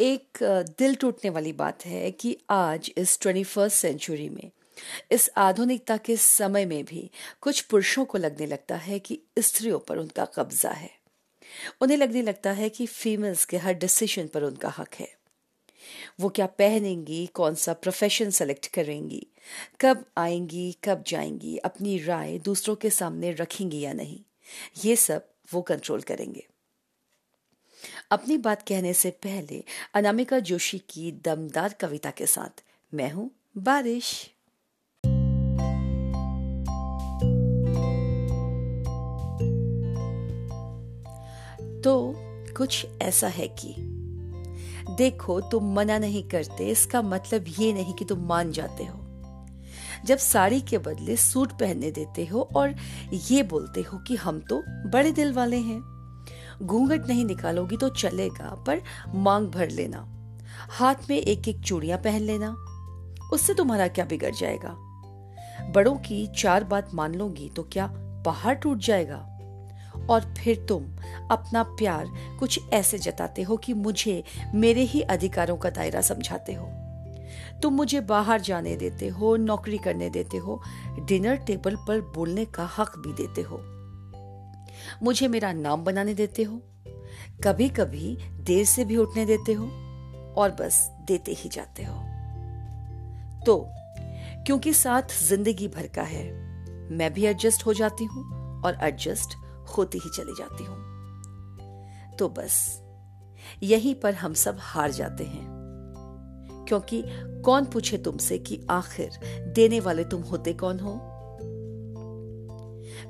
एक दिल टूटने वाली बात है कि आज इस ट्वेंटी फ़र्स्ट सेंचुरी में, इस आधुनिकता के समय में भी कुछ पुरुषों को लगने लगता है कि स्त्रियों पर उनका कब्जा है। उन्हें लगने लगता है कि फीमेल्स के हर डिसीज़न पर उनका हक है। वो क्या पहनेंगी कौन सा प्रोफेशन सेलेक्ट करेंगी, कब आएँगी, कब जाएँगी, अपनी राय दूसरों के सामने रखेंगी या नहीं, ये सब वो कंट्रोल करेंगे। अपनी बात कहने से पहले अनामिका जोशी की दमदार कविता के साथ मैं हूँ बारिश। तो कुछ ऐसा है कि देखो तुम मना नहीं करते, इसका मतलब ये नहीं कि तुम मान जाते हो। जब साड़ी के बदले सूट पहनने देते हो और ये बोलते हो कि हम तो बड़े दिल वाले हैं। घूंघट नहीं निकालोगी तो चलेगा, पर मांग भर लेना। हाथ में एक एक चूड़ियाँ पहन लेना। उससे तुम्हारा क्या बिगड़ जाएगा? बड़ों की चार बात मान लोगी तो क्या पहाड़ टूट जाएगा? और फिर तुम अपना प्यार कुछ ऐसे जताते हो कि मुझे मेरे ही अधिकारों का दायरा समझाते हो। तुम मुझे बाहर जाने देते हो, नौकरी करने देते हो, डिनर टेबल पर बोलने का हक भी देते हो। मुझे मेरा नाम बनाने देते हो? कभी कभी देर से भी उठने देते हो? और बस देते ही जाते हो। तो क्योंकि साथ ज़िंदगी भर का है, मैं भी एडजस्ट हो जाती हूँ और एडजस्ट होती ही चली जाती हूँ। तो बस, यहीं पर हम सब हार जाते हैं। क्योंकि कौन पूछे तुमसे कि आखिर देने वाले तुम होते कौन हो?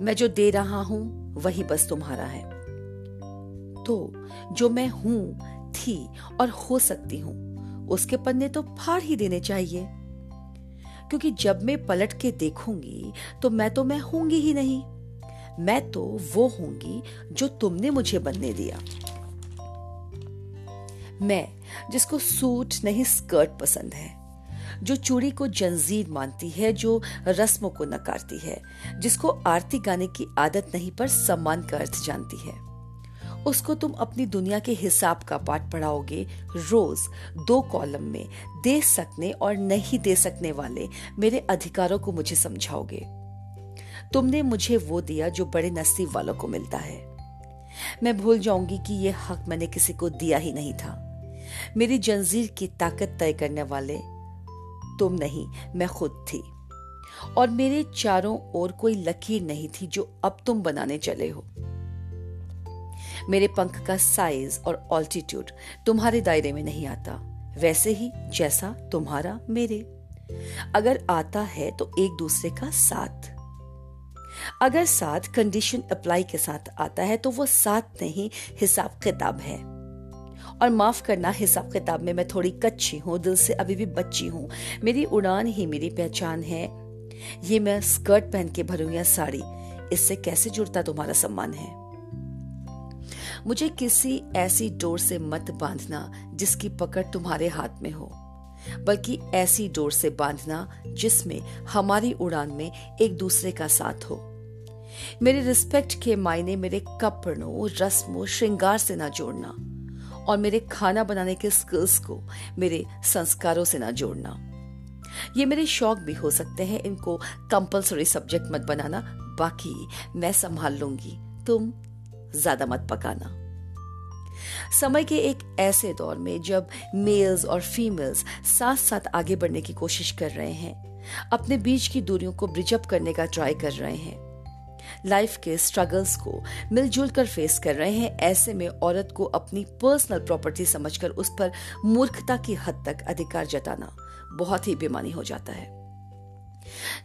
मैं जो दे रहा हूँ वही बस तुम्हारा है। तो जो मैं हूँ, थी और हो सकती हूँ, उसके पन्ने तो फाड़ ही देने चाहिए। क्योंकि जब मैं पलट के देखूँगी तो मैं तो मैं होंगी ही नहीं। मैं तो वो होंगी जो तुमने मुझे बनने दिया। मैं, जिसको सूट नहीं, स्कर्ट पसंद है। जो चूड़ी को जंजीर मानती है, जो रस्मों को नकारती है, जिसको आरती गाने की आदत नहीं पर सम्मान का अर्थ जानती है। उसको तुम अपनी दुनिया के हिसाब का पाठ पढ़ाओगे, रोज दो कॉलम में दे सकने और नहीं दे सकने वाले मेरे अधिकारों को मुझे समझाओगे। तुमने मुझे वो दिया जो बड़े नसीब वालों को मिलता है। मैं भूल जाऊँगी कि ये हक मैंने किसी को दिया ही नहीं था। मेरी जंजीर की ताकत तय करने वाले तुम नहीं, मैं खुद थी। और मेरे चारों ओर कोई लकीर नहीं थी जो अब तुम बनाने चले हो। मेरे पंख का साइज़ और ऑल्टीट्यूड तुम्हारे दायरे में नहीं आता, वैसे ही जैसा तुम्हारा मेरे। अगर आता है तो एक दूसरे का साथ। अगर साथ कंडीशन अप्लाई के साथ आता है तो वो साथ नहीं हिसाब किताब है। और माफ़ करना हिसाब किताब में मैं थोड़ी कच्ची हूँ, दिल से अभी भी बच्ची हूँ। मेरी उड़ान ही मेरी पहचान है। ये मैं स्कर्ट पहन के भरू या साड़ी, इससे कैसे जुड़ता तुम्हारा सम्मान है? मुझे किसी ऐसी डोर से मत बांधना जिसकी पकड़ तुम्हारे हाथ में हो, बल्कि ऐसी डोर से बांधना जिसमें हमारी उड़ान में एक दूसरे का साथ हो। मेरे रिस्पेक्ट के मायने मेरे कपड़ों, रस्मों, श्रृंगार से ना जोड़ना। और मेरे खाना बनाने के स्किल्स को मेरे संस्कारों से ना जोड़ना। ये मेरे शौक भी हो सकते हैं, इनको कंपलसरी सब्जेक्ट मत बनाना। बाकी मैं संभाल लूँगी, तुम ज़्यादा मत पकाना। समय के एक ऐसे दौर में जब मेल्स और फीमेल्स साथ साथ आगे बढ़ने की कोशिश कर रहे हैं, अपने बीच की दूरियों को ब्रिजअप करने का ट्राई कर रहे हैं लाइफ के स्ट्रगल्स को मिलजुल कर फेस कर रहे हैं, ऐसे में औरत को अपनी पर्सनल प्रॉपर्टी समझकर उस पर मूर्खता की हद तक अधिकार जताना बहुत ही बेमानी हो जाता है।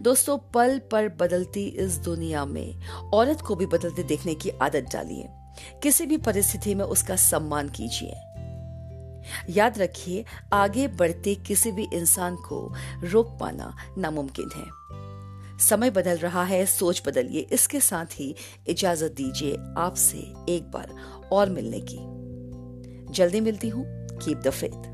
दोस्तों, पल पर बदलती इस दुनिया में औरत को भी बदलते देखने की आदत डालिए। किसी भी परिस्थिति में उसका सम्मान कीजिए। याद रखिए, आगे बढ़ते किसी भी इंसान को रोक पाना नामुमकिन है। समय बदल रहा है, सोच बदलिए। इसके साथ ही इजाज़त दीजिए आपसे एक बार और मिलने की। जल्दी मिलती हूँ। Keep the faith